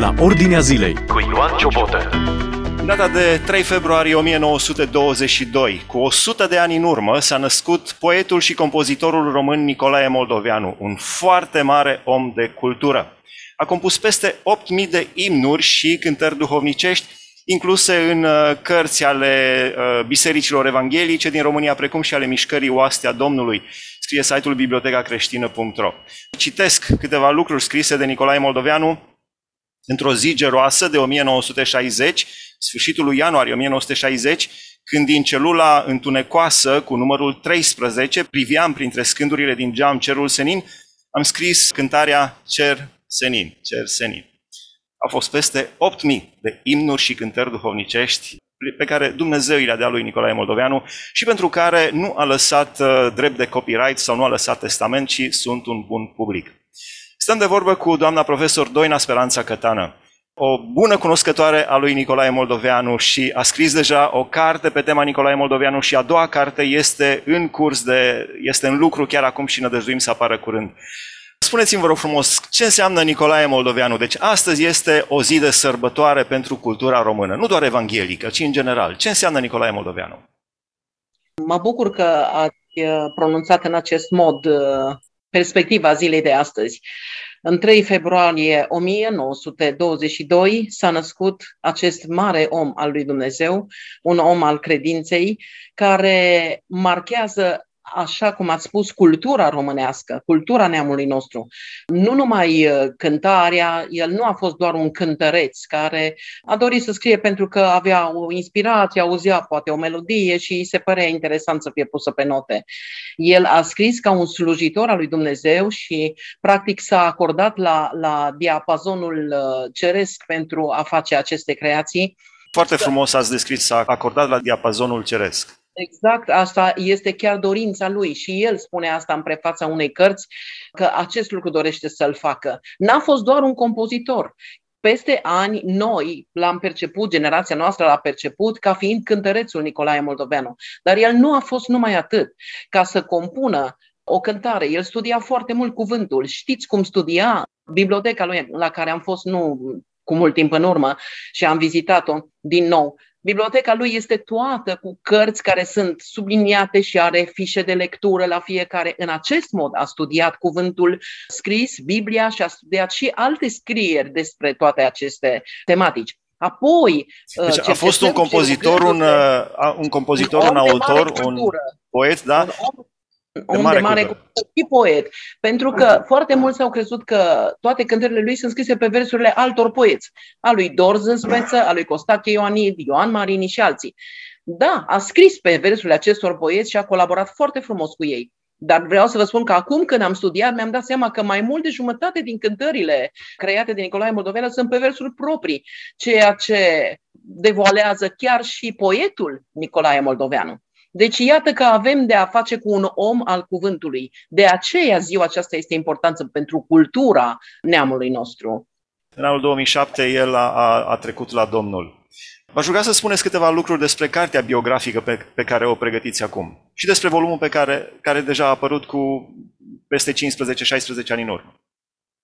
la Ordinea Zilei cu Ioan Ciobotă. În data de 3 februarie 1922, cu 100 de ani în urmă, s-a născut poetul și compozitorul român Nicolae Moldoveanu, un foarte mare om de cultură. A compus peste 8.000 de imnuri și cântări duhovnicești, incluse în uh, cărți ale uh, bisericilor evanghelice din România, precum și ale mișcării Oastea Domnului, scrie site-ul bibliotecacreștină.ro. Citesc câteva lucruri scrise de Nicolae Moldoveanu într-o zi geroasă de 1960, sfârșitul lui ianuarie 1960, când din celula întunecoasă cu numărul 13 priveam printre scândurile din geam cerul senin, am scris cântarea Cer senin, cer senin. Au fost peste 8.000 de imnuri și cântări duhovnicești pe care Dumnezeu i le-a dat lui Nicolae Moldoveanu și pentru care nu a lăsat uh, drept de copyright sau nu a lăsat testament, ci sunt un bun public. Stăm de vorbă cu doamna profesor Doina Speranța Cătană, o bună cunoscătoare a lui Nicolae Moldoveanu și a scris deja o carte pe tema Nicolae Moldoveanu și a doua carte este în curs de, este în lucru chiar acum și nădăjduim să apară curând. Spuneți-mi, vă rog frumos, ce înseamnă Nicolae Moldoveanu? Deci astăzi este o zi de sărbătoare pentru cultura română, nu doar evanghelică, ci în general. Ce înseamnă Nicolae Moldoveanu? Mă bucur că ați uh, pronunțat în acest mod uh, perspectiva zilei de astăzi. În 3 februarie 1922 s-a născut acest mare om al lui Dumnezeu, un om al credinței, care marchează așa cum ați spus, cultura românească, cultura neamului nostru. Nu numai uh, cântarea, el nu a fost doar un cântăreț care a dorit să scrie pentru că avea o inspirație, auzea poate o melodie și îi se părea interesant să fie pusă pe note. El a scris ca un slujitor al lui Dumnezeu și practic s-a acordat la, la diapazonul uh, ceresc pentru a face aceste creații. Foarte frumos ați descris, s-a acordat la diapazonul ceresc. Exact, asta este chiar dorința lui și el spune asta în prefața unei cărți, că acest lucru dorește să-l facă. N-a fost doar un compozitor, peste ani, noi l-am perceput, generația noastră l-a perceput ca fiind cântărețul Nicolae Moldoveanu. Dar el nu a fost numai atât. Ca să compună o cântare, el studia foarte mult cuvântul. Știți cum studia? Biblioteca lui, la care am fost nu cu mult timp în urmă și am vizitat-o din nou. Biblioteca lui este toată cu cărți care sunt subliniate și are fișe de lectură la fiecare. În acest mod a studiat cuvântul scris, Biblia și a studiat și alte scrieri despre toate aceste tematici. Apoi, deci a fost un compozitor, un, un compozitor, un, un autor, un poet, da? Un om om de mare, de mare și poet. Pentru că foarte mulți au crezut că toate cântările lui sunt scrise pe versurile altor poeți. A lui Dorz în speță, a lui Costache Ioanid, Ioan Marini și alții. Da, a scris pe versurile acestor poeți și a colaborat foarte frumos cu ei. Dar vreau să vă spun că acum când am studiat, mi-am dat seama că mai mult de jumătate din cântările create de Nicolae Moldoveanu sunt pe versuri proprii, ceea ce devoalează chiar și poetul Nicolae Moldoveanu. Deci iată că avem de a face cu un om al cuvântului. De aceea ziua aceasta este importantă pentru cultura neamului nostru. În anul 2007 el a, a, a trecut la Domnul. V-aș ruga să spuneți câteva lucruri despre cartea biografică pe, pe care o pregătiți acum și despre volumul pe care, care deja a apărut cu peste 15-16 ani în urmă.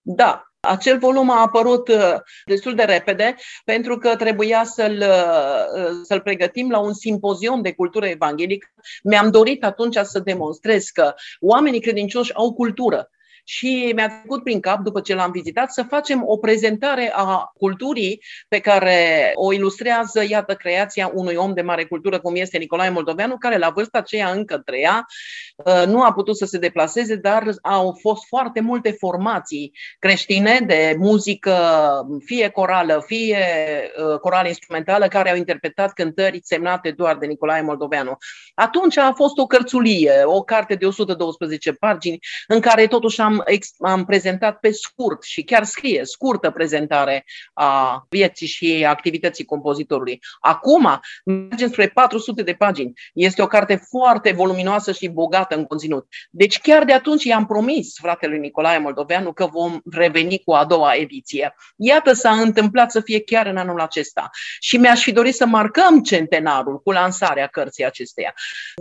Da, acel volum a apărut uh, destul de repede pentru că trebuia să-l, uh, să-l pregătim la un simpozion de cultură evanghelică. Mi-am dorit atunci să demonstrez că oamenii credincioși au cultură și mi-a trecut prin cap, după ce l-am vizitat, să facem o prezentare a culturii pe care o ilustrează, iată, creația unui om de mare cultură, cum este Nicolae Moldoveanu, care la vârsta aceea încă trăia, uh, nu a putut să se deplaseze, dar au fost foarte multe formații creștine de muzică, fie corală, fie uh, corală instrumentală, care au interpretat cântări semnate doar de Nicolae Moldoveanu. Atunci a fost o cărțulie, o carte de 112 pagini, în care totuși am am, prezentat pe scurt și chiar scrie scurtă prezentare a vieții și activității compozitorului. Acum mergem spre 400 de pagini. Este o carte foarte voluminoasă și bogată în conținut. Deci chiar de atunci i-am promis fratelui Nicolae Moldoveanu că vom reveni cu a doua ediție. Iată s-a întâmplat să fie chiar în anul acesta. Și mi-aș fi dorit să marcăm centenarul cu lansarea cărții acesteia.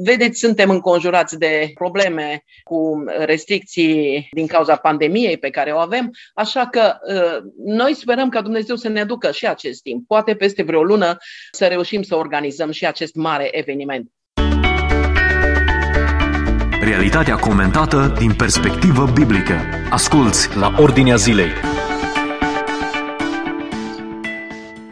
Vedeți, suntem înconjurați de probleme cu restricții din din cauza pandemiei pe care o avem, așa că noi sperăm ca Dumnezeu să ne aducă și acest timp. Poate peste vreo lună să reușim să organizăm și acest mare eveniment. Realitatea comentată din perspectivă biblică. Asculți la Ordinea Zilei.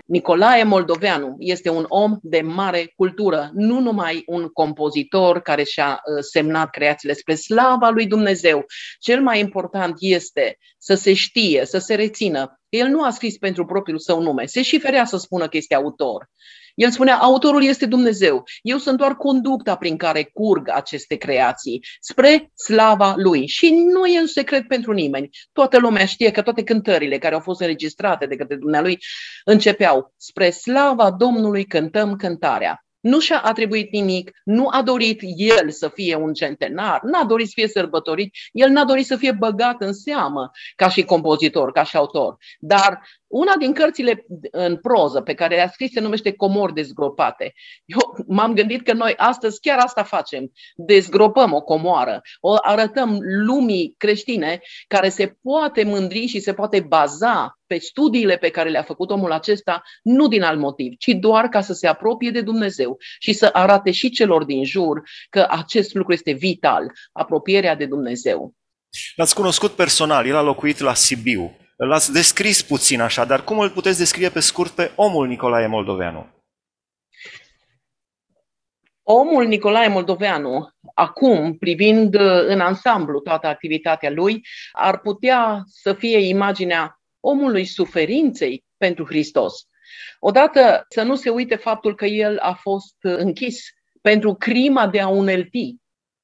Nicolae Moldoveanu este un om de mare cultură, nu numai un compozitor care și-a uh, semnat creațiile spre slava lui Dumnezeu. Cel mai important este să se știe, să se rețină. El nu a scris pentru propriul său nume, se și ferea să spună că este autor. El spunea, autorul este Dumnezeu. Eu sunt doar conducta prin care curg aceste creații spre slava lui. Și nu e un secret pentru nimeni. Toată lumea știe că toate cântările care au fost înregistrate de către Dumnealui începeau spre slava Domnului cântăm cântarea nu și-a atribuit nimic, nu a dorit el să fie un centenar, n-a dorit să fie sărbătorit, el n-a dorit să fie băgat în seamă ca și compozitor, ca și autor. Dar una din cărțile în proză pe care le-a scris se numește Comori dezgropate. Eu m-am gândit că noi astăzi chiar asta facem. Dezgropăm o comoară, o arătăm lumii creștine care se poate mândri și se poate baza pe studiile pe care le-a făcut omul acesta, nu din alt motiv, ci doar ca să se apropie de Dumnezeu și să arate și celor din jur că acest lucru este vital, apropierea de Dumnezeu. L-ați cunoscut personal, el a locuit la Sibiu. L-ați descris puțin așa, dar cum îl puteți descrie pe scurt pe omul Nicolae Moldoveanu? Omul Nicolae Moldoveanu, acum, privind în ansamblu toată activitatea lui, ar putea să fie imaginea omului suferinței pentru Hristos. Odată să nu se uite faptul că el a fost închis pentru crima de a unelti,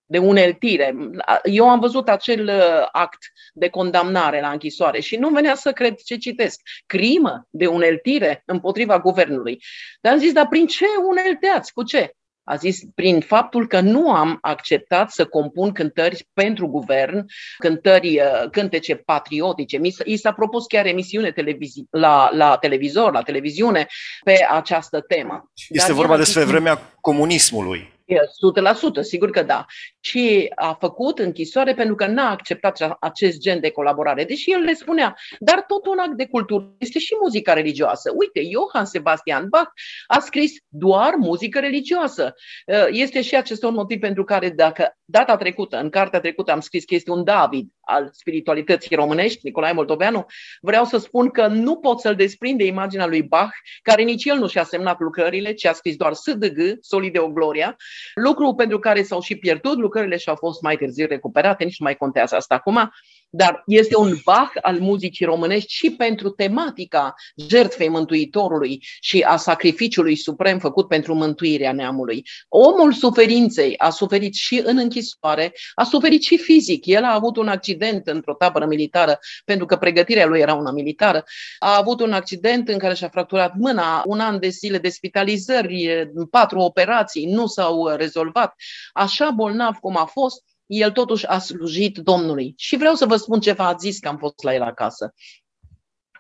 de uneltire. Eu am văzut acel uh, act de condamnare la închisoare și nu venea să cred ce citesc. Crimă de uneltire împotriva guvernului. Dar am zis, dar prin ce unelteați? Cu ce? a zis prin faptul că nu am acceptat să compun cântări pentru guvern, cântări, uh, cântece patriotice. Mi s- i s-a propus chiar emisiune televizi- la, la televizor, la televiziune, pe această temă. Este Dar vorba despre vremea comunismului. 100%, sigur că da. Și a făcut închisoare pentru că n-a acceptat acest gen de colaborare. Deși el le spunea, dar tot un act de cultură este și muzica religioasă. Uite, Johann Sebastian Bach a scris doar muzică religioasă. Uh, este și acest un motiv pentru care dacă data trecută, în cartea trecută am scris că este un David al spiritualității românești, Nicolae Moldoveanu, vreau să spun că nu pot să-l desprind de imaginea lui Bach, care nici el nu și-a semnat lucrările, ci a scris doar SDG, Solideo Gloria, lucru pentru care s-au și pierdut lucrările și au fost mai târziu recuperate, nici nu mai contează asta. Acum, dar este un Bach al muzicii românești și pentru tematica jertfei Mântuitorului și a sacrificiului suprem făcut pentru mântuirea neamului. Omul suferinței a suferit și în închisoare, a suferit și fizic. El a avut un accident într-o tabără militară, pentru că pregătirea lui era una militară. A avut un accident în care și-a fracturat mâna, un an de zile de spitalizări, patru operații, nu s-au rezolvat. Așa bolnav cum a fost, el totuși a slujit Domnului. Și vreau să vă spun ceva, a zis că am fost la el acasă.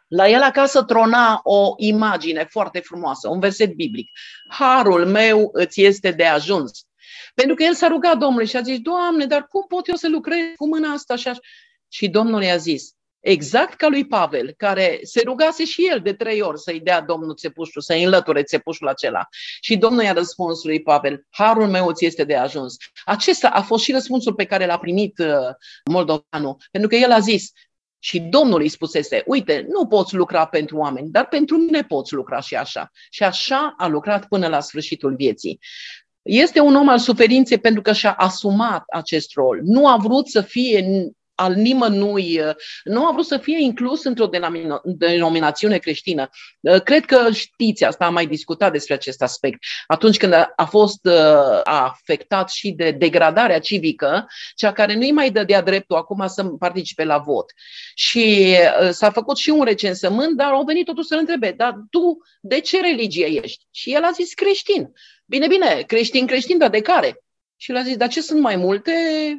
La el acasă trona o imagine foarte frumoasă, un verset biblic. Harul meu îți este de ajuns. Pentru că el s-a rugat Domnului și a zis, Doamne, dar cum pot eu să lucrez cu mâna asta? Și, așa? și Domnul i-a zis, Exact ca lui Pavel, care se rugase și el de trei ori să-i dea Domnul țepușul, să-i înlăture țepușul acela. Și Domnul i-a răspuns lui Pavel, harul meu ți este de ajuns. Acesta a fost și răspunsul pe care l-a primit uh, Moldovanul, pentru că el a zis, și Domnul îi spusese, uite, nu poți lucra pentru oameni, dar pentru mine poți lucra și așa. Și așa a lucrat până la sfârșitul vieții. Este un om al suferinței pentru că și-a asumat acest rol. Nu a vrut să fie al nimănui, uh, nu a vrut să fie inclus într-o denominațiune creștină. Uh, cred că știți asta, am mai discutat despre acest aspect. Atunci când a fost uh, afectat și de degradarea civică, cea care nu-i mai dădea dreptul acum să participe la vot. Și s-a făcut și un recensământ, dar au venit totuși să-l întrebe, dar tu de ce religie ești? Și el a zis creștin. Bine, bine, creștin, creștin, dar de care? Și l-a zis, dar ce sunt mai multe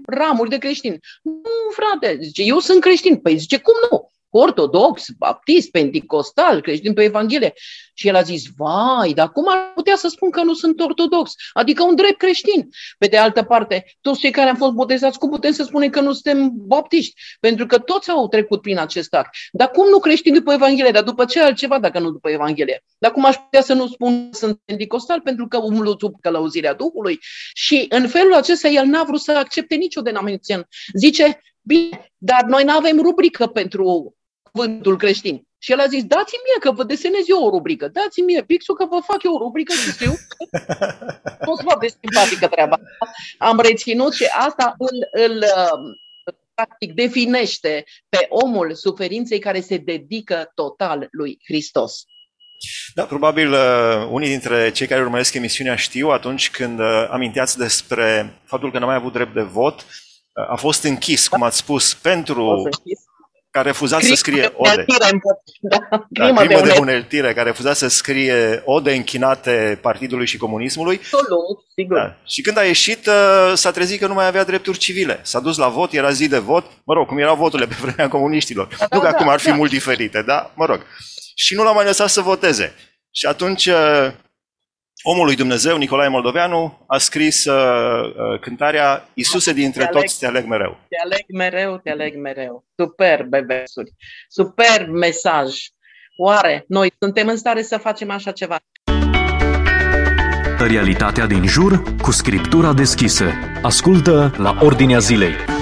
ramuri de creștini? Nu, frate, zice, eu sunt creștin. Păi zice, cum nu? Ortodox, baptist, pentecostal, creștin pe Evanghelie. Și el a zis, vai, dar cum ar putea să spun că nu sunt ortodox? Adică un drept creștin. Pe de altă parte, toți cei care am fost botezați, cum putem să spunem că nu suntem baptiști? Pentru că toți au trecut prin acest act. Dar cum nu creștin după Evanghelie? Dar după ce altceva dacă nu după Evanghelie? Dar cum aș putea să nu spun că sunt pentecostal pentru că umlu sub călăuzirea Duhului? Și în felul acesta el n-a vrut să accepte nicio denominație. Zice, bine, dar noi nu avem rubrică pentru cuvântul creștin. Și el a zis, dați-mi mie că vă desenez eu o rubrică, dați-mi mie pixul că vă fac eu o rubrică și știu. Fost foarte simpatică treaba. Am reținut și asta îl, îl practic definește pe omul suferinței care se dedică total lui Hristos. Da, probabil uh, unii dintre cei care urmăresc emisiunea știu atunci când uh, aminteați despre faptul că n-a mai avut drept de vot, uh, a fost închis, cum ați spus, pentru că a refuzat crimă să scrie ode. Da, crimă, da, crimă de, de uneltire, care a refuzat să scrie ode închinate partidului și comunismului. Absolut, sigur. Da. Și când a ieșit, uh, s-a trezit că nu mai avea drepturi civile. S-a dus la vot, era zi de vot, mă rog, cum erau voturile pe vremea comuniștilor. Da, nu că da, acum ar fi da. mult diferite, da? Mă rog. Și nu l-a mai lăsat să voteze. Și atunci uh, omul lui Dumnezeu, Nicolae Moldoveanu, a scris uh, uh, cântarea Iisuse dintre te aleg, toți te aleg mereu. Te aleg mereu, te aleg mereu. Superbe versuri, superb mesaj. Oare noi suntem în stare să facem așa ceva? Realitatea din jur cu scriptura deschisă. Ascultă la Ordinea Zilei.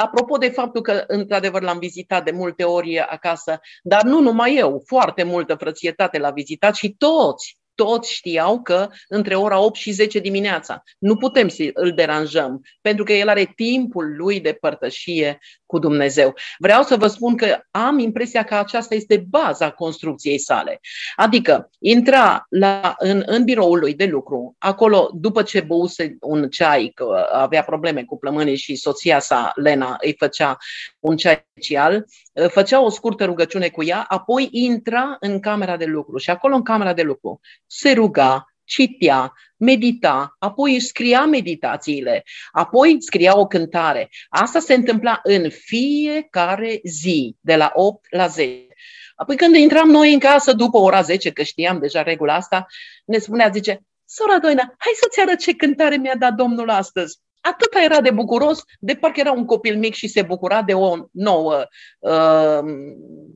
Apropo de faptul că, într-adevăr, l-am vizitat de multe ori acasă, dar nu numai eu, foarte multă frățietate l-a vizitat și toți, toți știau că între ora 8 și 10 dimineața nu putem să îl deranjăm, pentru că el are timpul lui de părtășie cu Dumnezeu. Vreau să vă spun că am impresia că aceasta este baza construcției sale. Adică intra la, în, în biroul lui de lucru, acolo, după ce băuse un ceai, că avea probleme cu plămânii și soția sa, Lena, îi făcea un ceai special, făcea o scurtă rugăciune cu ea, apoi intra în camera de lucru și acolo în camera de lucru se ruga, citea, medita, apoi își scria meditațiile, apoi scria o cântare. Asta se întâmpla în fiecare zi, de la 8 la 10. Apoi când intram noi în casă după ora 10, că știam deja regula asta, ne spunea, zice, Sora Doina, hai să-ți arăt ce cântare mi-a dat Domnul astăzi. Atât era de bucuros, de parcă era un copil mic și se bucura de o nouă uh,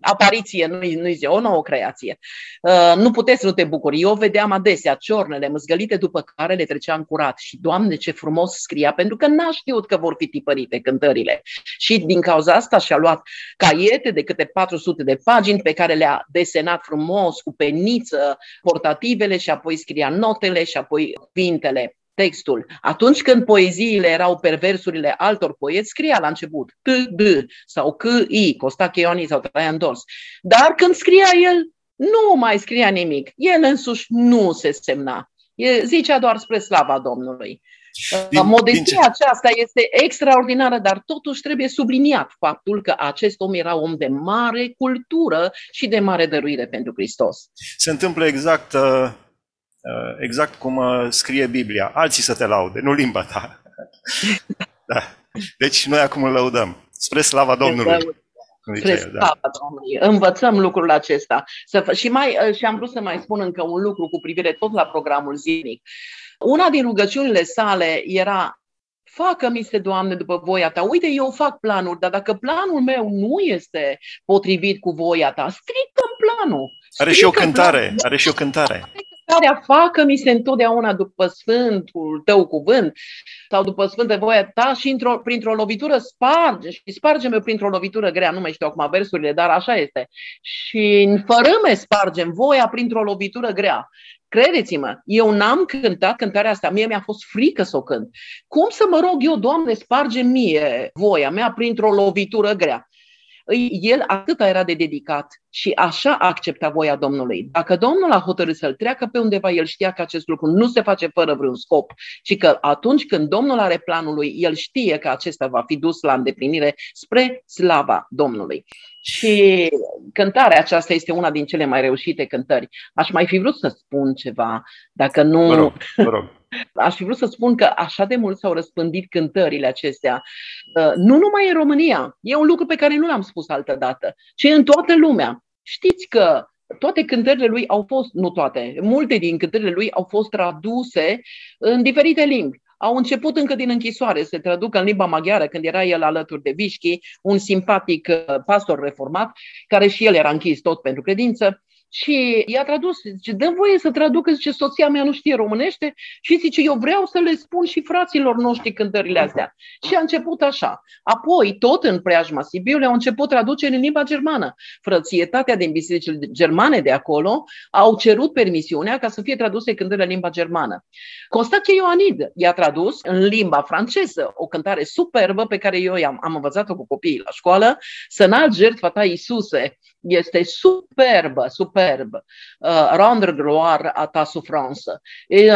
apariție, nu-i, nu zi, o nouă creație. Uh, nu puteți să nu te bucuri. Eu vedeam adesea ciornele măzgălite după care le treceam curat și, Doamne, ce frumos scria, pentru că n-a știut că vor fi tipărite cântările. Și din cauza asta și-a luat caiete de câte 400 de pagini pe care le-a desenat frumos cu peniță portativele și apoi scria notele și apoi vintele textul. Atunci când poeziile erau perversurile altor poeți, scria la început T-D sau C-I, Costache Ioani sau Traian Dors. Dar când scria el, nu mai scria nimic. El însuși nu se semna. El zicea doar spre slava Domnului. Din, Modestia din aceasta este extraordinară, dar totuși trebuie subliniat faptul că acest om era om de mare cultură și de mare dăruire pentru Hristos. Se întâmplă exact uh, Uh, exact cum uh, scrie Biblia. Alții să te laude, nu limba ta. da. Deci noi acum îl lăudăm. Spre slava Domnului. Spre da. slava da. Domnului. Învățăm lucrul acesta. Să, și, mai, uh, și am vrut să mai spun încă un lucru cu privire tot la programul zilnic. Una din rugăciunile sale era facă-mi se, Doamne, după voia Ta. Uite, eu fac planuri, dar dacă planul meu nu este potrivit cu voia Ta, strică planul. Are și o cântare, planul. are și o cântare care facă-mi se întotdeauna după Sfântul tău cuvânt sau după Sfântă voia ta și într-o, printr-o lovitură sparge și spargem printr-o lovitură grea, nu mai știu acum versurile, dar așa este. Și în fărâme spargem voia printr-o lovitură grea. Credeți-mă, eu n-am cântat cântarea asta, mie mi-a fost frică să o cânt. Cum să mă rog eu, Doamne, sparge mie voia mea printr-o lovitură grea? El atât era de dedicat și așa accepta voia Domnului. Dacă Domnul a hotărât să-l treacă pe undeva, el știa că acest lucru nu se face fără vreun scop și că atunci când Domnul are planul lui, el știe că acesta va fi dus la îndeplinire spre slava Domnului. Și cântarea aceasta este una din cele mai reușite cântări. Aș mai fi vrut să spun ceva, dacă nu... Vă rog, vă rog. Aș fi vrut să spun că așa de mult s-au răspândit cântările acestea, uh, nu numai în România, e un lucru pe care nu l-am spus altă dată, ci în toată lumea. Știți că toate cântările lui au fost, nu toate, multe din cântările lui au fost traduse în diferite limbi. Au început încă din închisoare să traducă în limba maghiară, când era el alături de Vișchi, un simpatic uh, pastor reformat, care și el era închis tot pentru credință. Și i-a tradus, zice, dă voie să traducă, zice, soția mea nu știe românește și zice, eu vreau să le spun și fraților noștri cântările astea. Și a început așa. Apoi, tot în preajma Sibiului, au început traduceri în limba germană. Frățietatea din bisericile germane de acolo au cerut permisiunea ca să fie traduse cântările în limba germană. Constație Ioanid i-a tradus în limba franceză o cântare superbă pe care eu am, am învățat-o cu copiii la școală, să înalt jertfa ta Iisuse, este superbă, superbă. Uh, rendre gloire a ta souffrance.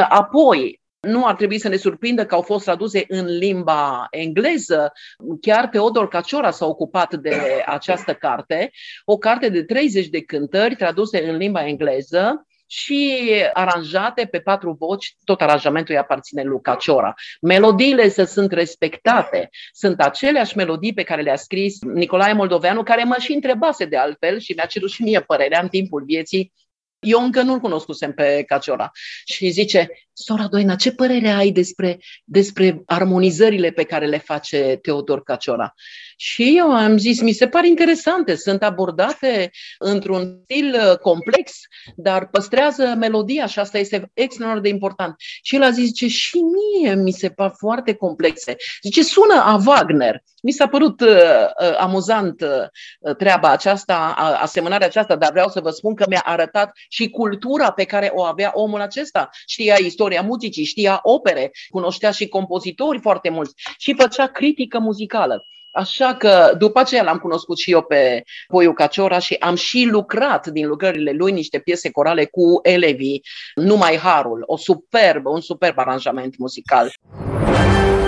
Apoi, nu ar trebui să ne surprindă că au fost traduse în limba engleză. Chiar Teodor Caciora s-a ocupat de această carte, o carte de 30 de cântări traduse în limba engleză și aranjate pe patru voci, tot aranjamentul îi aparține lui Caciora. Melodiile să sunt respectate, sunt aceleași melodii pe care le-a scris Nicolae Moldoveanu, care mă și întrebase de altfel și mi-a cerut și mie părerea în timpul vieții eu încă nu-l cunoscusem pe Caciora. Și zice, Sora Doina, ce părere ai despre, despre armonizările pe care le face Teodor Caciora? Și eu am zis, mi se par interesante, sunt abordate într-un stil uh, complex, dar păstrează melodia și asta este extraordinar de important. Și el a zis, zice, și mie mi se par foarte complexe. Zice, sună a Wagner. Mi s-a părut uh, uh, amuzant uh, treaba aceasta, asemănarea aceasta, dar vreau să vă spun că mi-a arătat și cultura pe care o avea omul acesta. Știa istoria muzicii, știa opere, cunoștea și compozitori foarte mulți și făcea critică muzicală. Așa că după aceea l-am cunoscut și eu pe Poiu Cacioraș și am și lucrat din lucrările lui niște piese corale cu elevii, Numai Harul, o superbă, un superb aranjament muzical.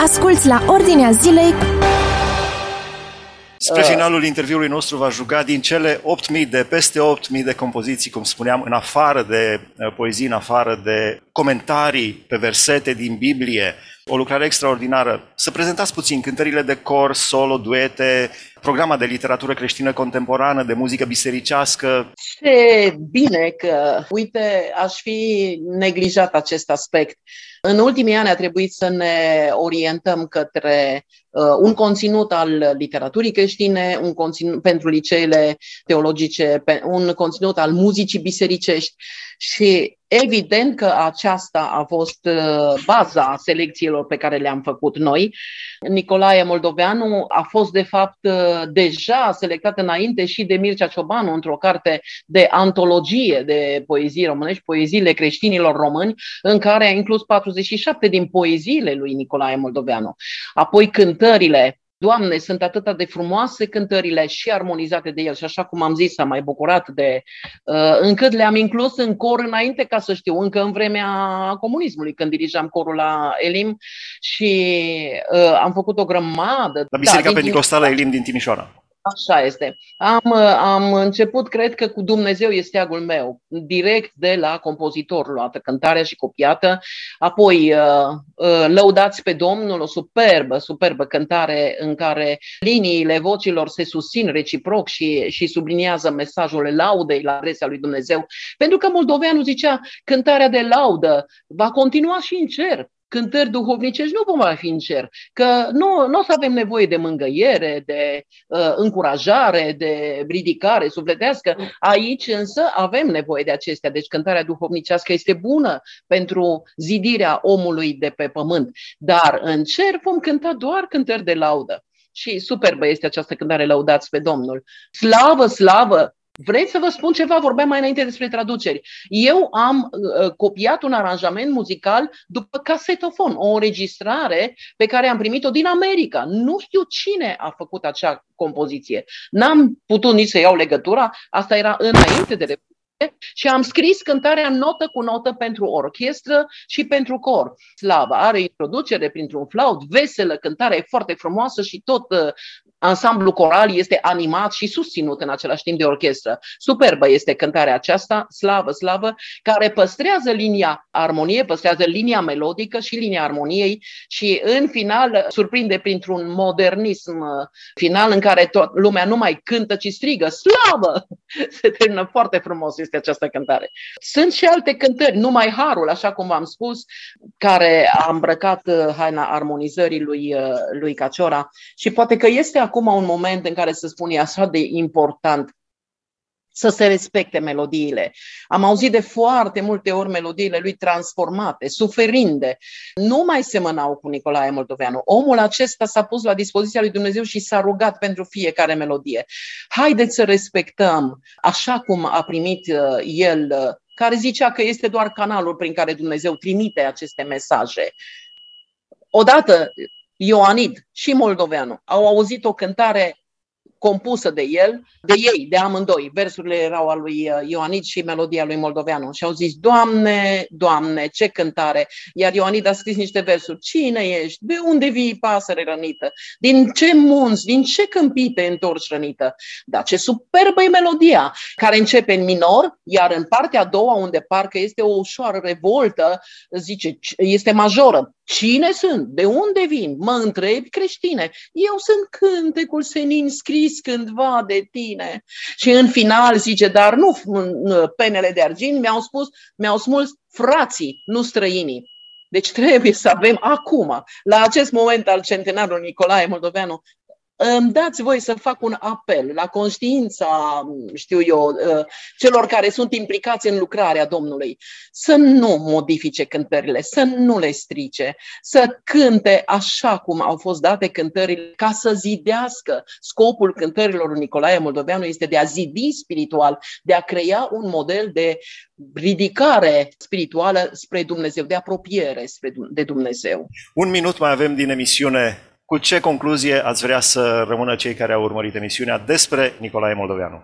Asculți la Ordinea Zilei Spre uh. finalul interviului nostru va juga din cele 8.000 de peste 8.000 de compoziții, cum spuneam, în afară de uh, poezii, în afară de comentarii pe versete din Biblie, o lucrare extraordinară. Să prezentați puțin cântările de cor, solo, duete, programa de literatură creștină contemporană, de muzică bisericească. Ce bine că, uite, aș fi neglijat acest aspect. În ultimii ani a trebuit să ne orientăm către uh, un conținut al literaturii creștine, un conținut pentru liceele teologice, un conținut al muzicii bisericești și evident că aceasta a fost uh, baza selecțiilor pe care le-am făcut noi. Nicolae Moldoveanu a fost de fapt uh, deja selectat înainte și de Mircea Ciobanu într-o carte de antologie de poezii românești, poeziile creștinilor români, în care a inclus 47 din poeziile lui Nicolae Moldoveanu. Apoi cântările Doamne, sunt atât de frumoase cântările și armonizate de el și așa cum am zis, am mai bucurat de, uh, încât le-am inclus în cor înainte ca să știu, încă în vremea comunismului, când dirijam corul la Elim și uh, am făcut o grămadă. La Biserica da, Pentecostală Elim din Timișoara. Așa este. Am, am început, cred că cu Dumnezeu este steagul meu, direct de la compozitor, luată cântarea și copiată. Apoi, uh, uh, Lăudați pe Domnul, o superbă, superbă cântare în care liniile vocilor se susțin reciproc și, și subliniază mesajul laudei la adresa lui Dumnezeu. Pentru că moldoveanul zicea, cântarea de laudă va continua și în cer cântări duhovnicești nu vom mai fi în cer, că nu, nu o să avem nevoie de mângăiere, de uh, încurajare, de ridicare sufletească. Aici însă avem nevoie de acestea, deci cântarea duhovnicească este bună pentru zidirea omului de pe pământ, dar în cer vom cânta doar cântări de laudă. Și superbă este această cântare, lăudați pe Domnul. Slavă, slavă Vreți să vă spun ceva? Vorbeam mai înainte despre traduceri. Eu am uh, copiat un aranjament muzical după casetofon, o înregistrare pe care am primit-o din America. Nu știu cine a făcut acea compoziție. N-am putut nici să iau legătura, asta era înainte de și am scris cântarea notă cu notă pentru orchestră și pentru cor. Slava are introducere printr-un flaut, veselă, cântarea e foarte frumoasă și tot uh, Ansamblu coral este animat și susținut în același timp de orchestră. Superbă este cântarea aceasta, slavă, slavă, care păstrează linia armonie, păstrează linia melodică și linia armoniei și în final surprinde printr-un modernism final în care tot lumea nu mai cântă, ci strigă, slavă! Se termină foarte frumos este această cântare. Sunt și alte cântări, numai Harul, așa cum v-am spus, care a îmbrăcat uh, haina armonizării lui, uh, lui Caciora și poate că este acum un moment în care să spun e așa de important să se respecte melodiile. Am auzit de foarte multe ori melodiile lui transformate, suferinde. Nu mai semănau cu Nicolae Moldoveanu. Omul acesta s-a pus la dispoziția lui Dumnezeu și s-a rugat pentru fiecare melodie. Haideți să respectăm așa cum a primit uh, el, uh, care zicea că este doar canalul prin care Dumnezeu trimite aceste mesaje. Odată Ioanid și Moldoveanu au auzit o cântare compusă de el, de ei, de amândoi. Versurile erau al lui uh, Ioanid și melodia lui Moldoveanu. Și au zis, Doamne, Doamne, ce cântare! Iar Ioanid a scris niște versuri. Cine ești? De unde vii pasăre rănită? Din ce munți? Din ce câmpii te întorci rănită? Dar ce superbă e melodia, care începe în minor, iar în partea a doua, unde parcă este o ușoară revoltă, zice, este majoră. Cine sunt? De unde vin? Mă întrebi creștine. Eu sunt cântecul senin scris cândva de tine. Și în final zice, dar nu penele de argint, mi-au spus, mi-au smuls frații, nu străinii. Deci trebuie să avem acum, la acest moment al centenarului Nicolae Moldoveanu, îmi dați voi să fac un apel la conștiința, știu eu, ă, celor care sunt implicați în lucrarea Domnului, să nu modifice cântările, să nu le strice, să cânte așa cum au fost date cântările, ca să zidească. Scopul cântărilor lui Nicolae Moldoveanu este de a zidi spiritual, de a crea un model de ridicare spirituală spre Dumnezeu, de apropiere spre de Dumnezeu. Un minut mai avem din emisiune cu ce concluzie ați vrea să rămână cei care au urmărit emisiunea despre Nicolae Moldoveanu?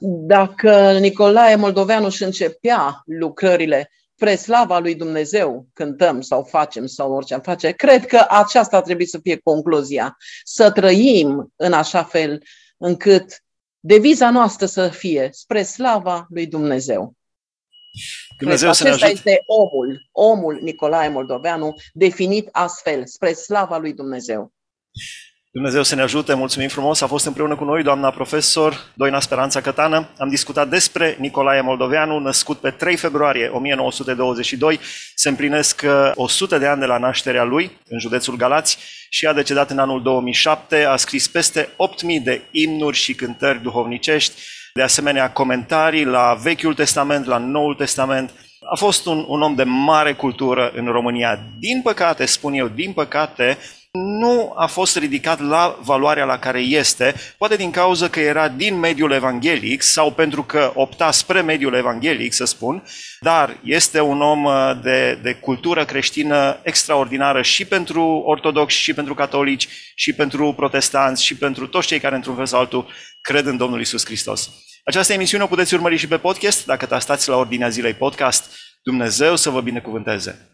Dacă Nicolae Moldoveanu își începea lucrările spre slava lui Dumnezeu, cântăm sau facem sau orice am face, cred că aceasta trebuie să fie concluzia. Să trăim în așa fel încât deviza noastră să fie spre slava lui Dumnezeu. Dumnezeu să ne ajute. este omul, omul Nicolae Moldoveanu, definit astfel, spre slava lui Dumnezeu. Dumnezeu să ne ajute, mulțumim frumos. A fost împreună cu noi doamna profesor Doina Speranța Cătană. Am discutat despre Nicolae Moldoveanu, născut pe 3 februarie 1922. Se împlinesc 100 uh, de ani de la nașterea lui în județul Galați și a decedat în anul 2007. A scris peste 8.000 de imnuri și cântări duhovnicești de asemenea comentarii la Vechiul Testament, la Noul Testament. A fost un, un om de mare cultură în România. Din păcate, spun eu, din păcate, nu a fost ridicat la valoarea la care este, poate din cauza că era din mediul evanghelic sau pentru că opta spre mediul evanghelic, să spun, dar este un om uh, de, de cultură creștină extraordinară și pentru ortodoxi, și pentru catolici, și pentru protestanți, și pentru toți cei care, într-un fel sau altul, cred în Domnul Isus Hristos. Această emisiune o puteți urmări și pe podcast, dacă te stați la Ordinea Zilei Podcast. Dumnezeu să vă binecuvânteze!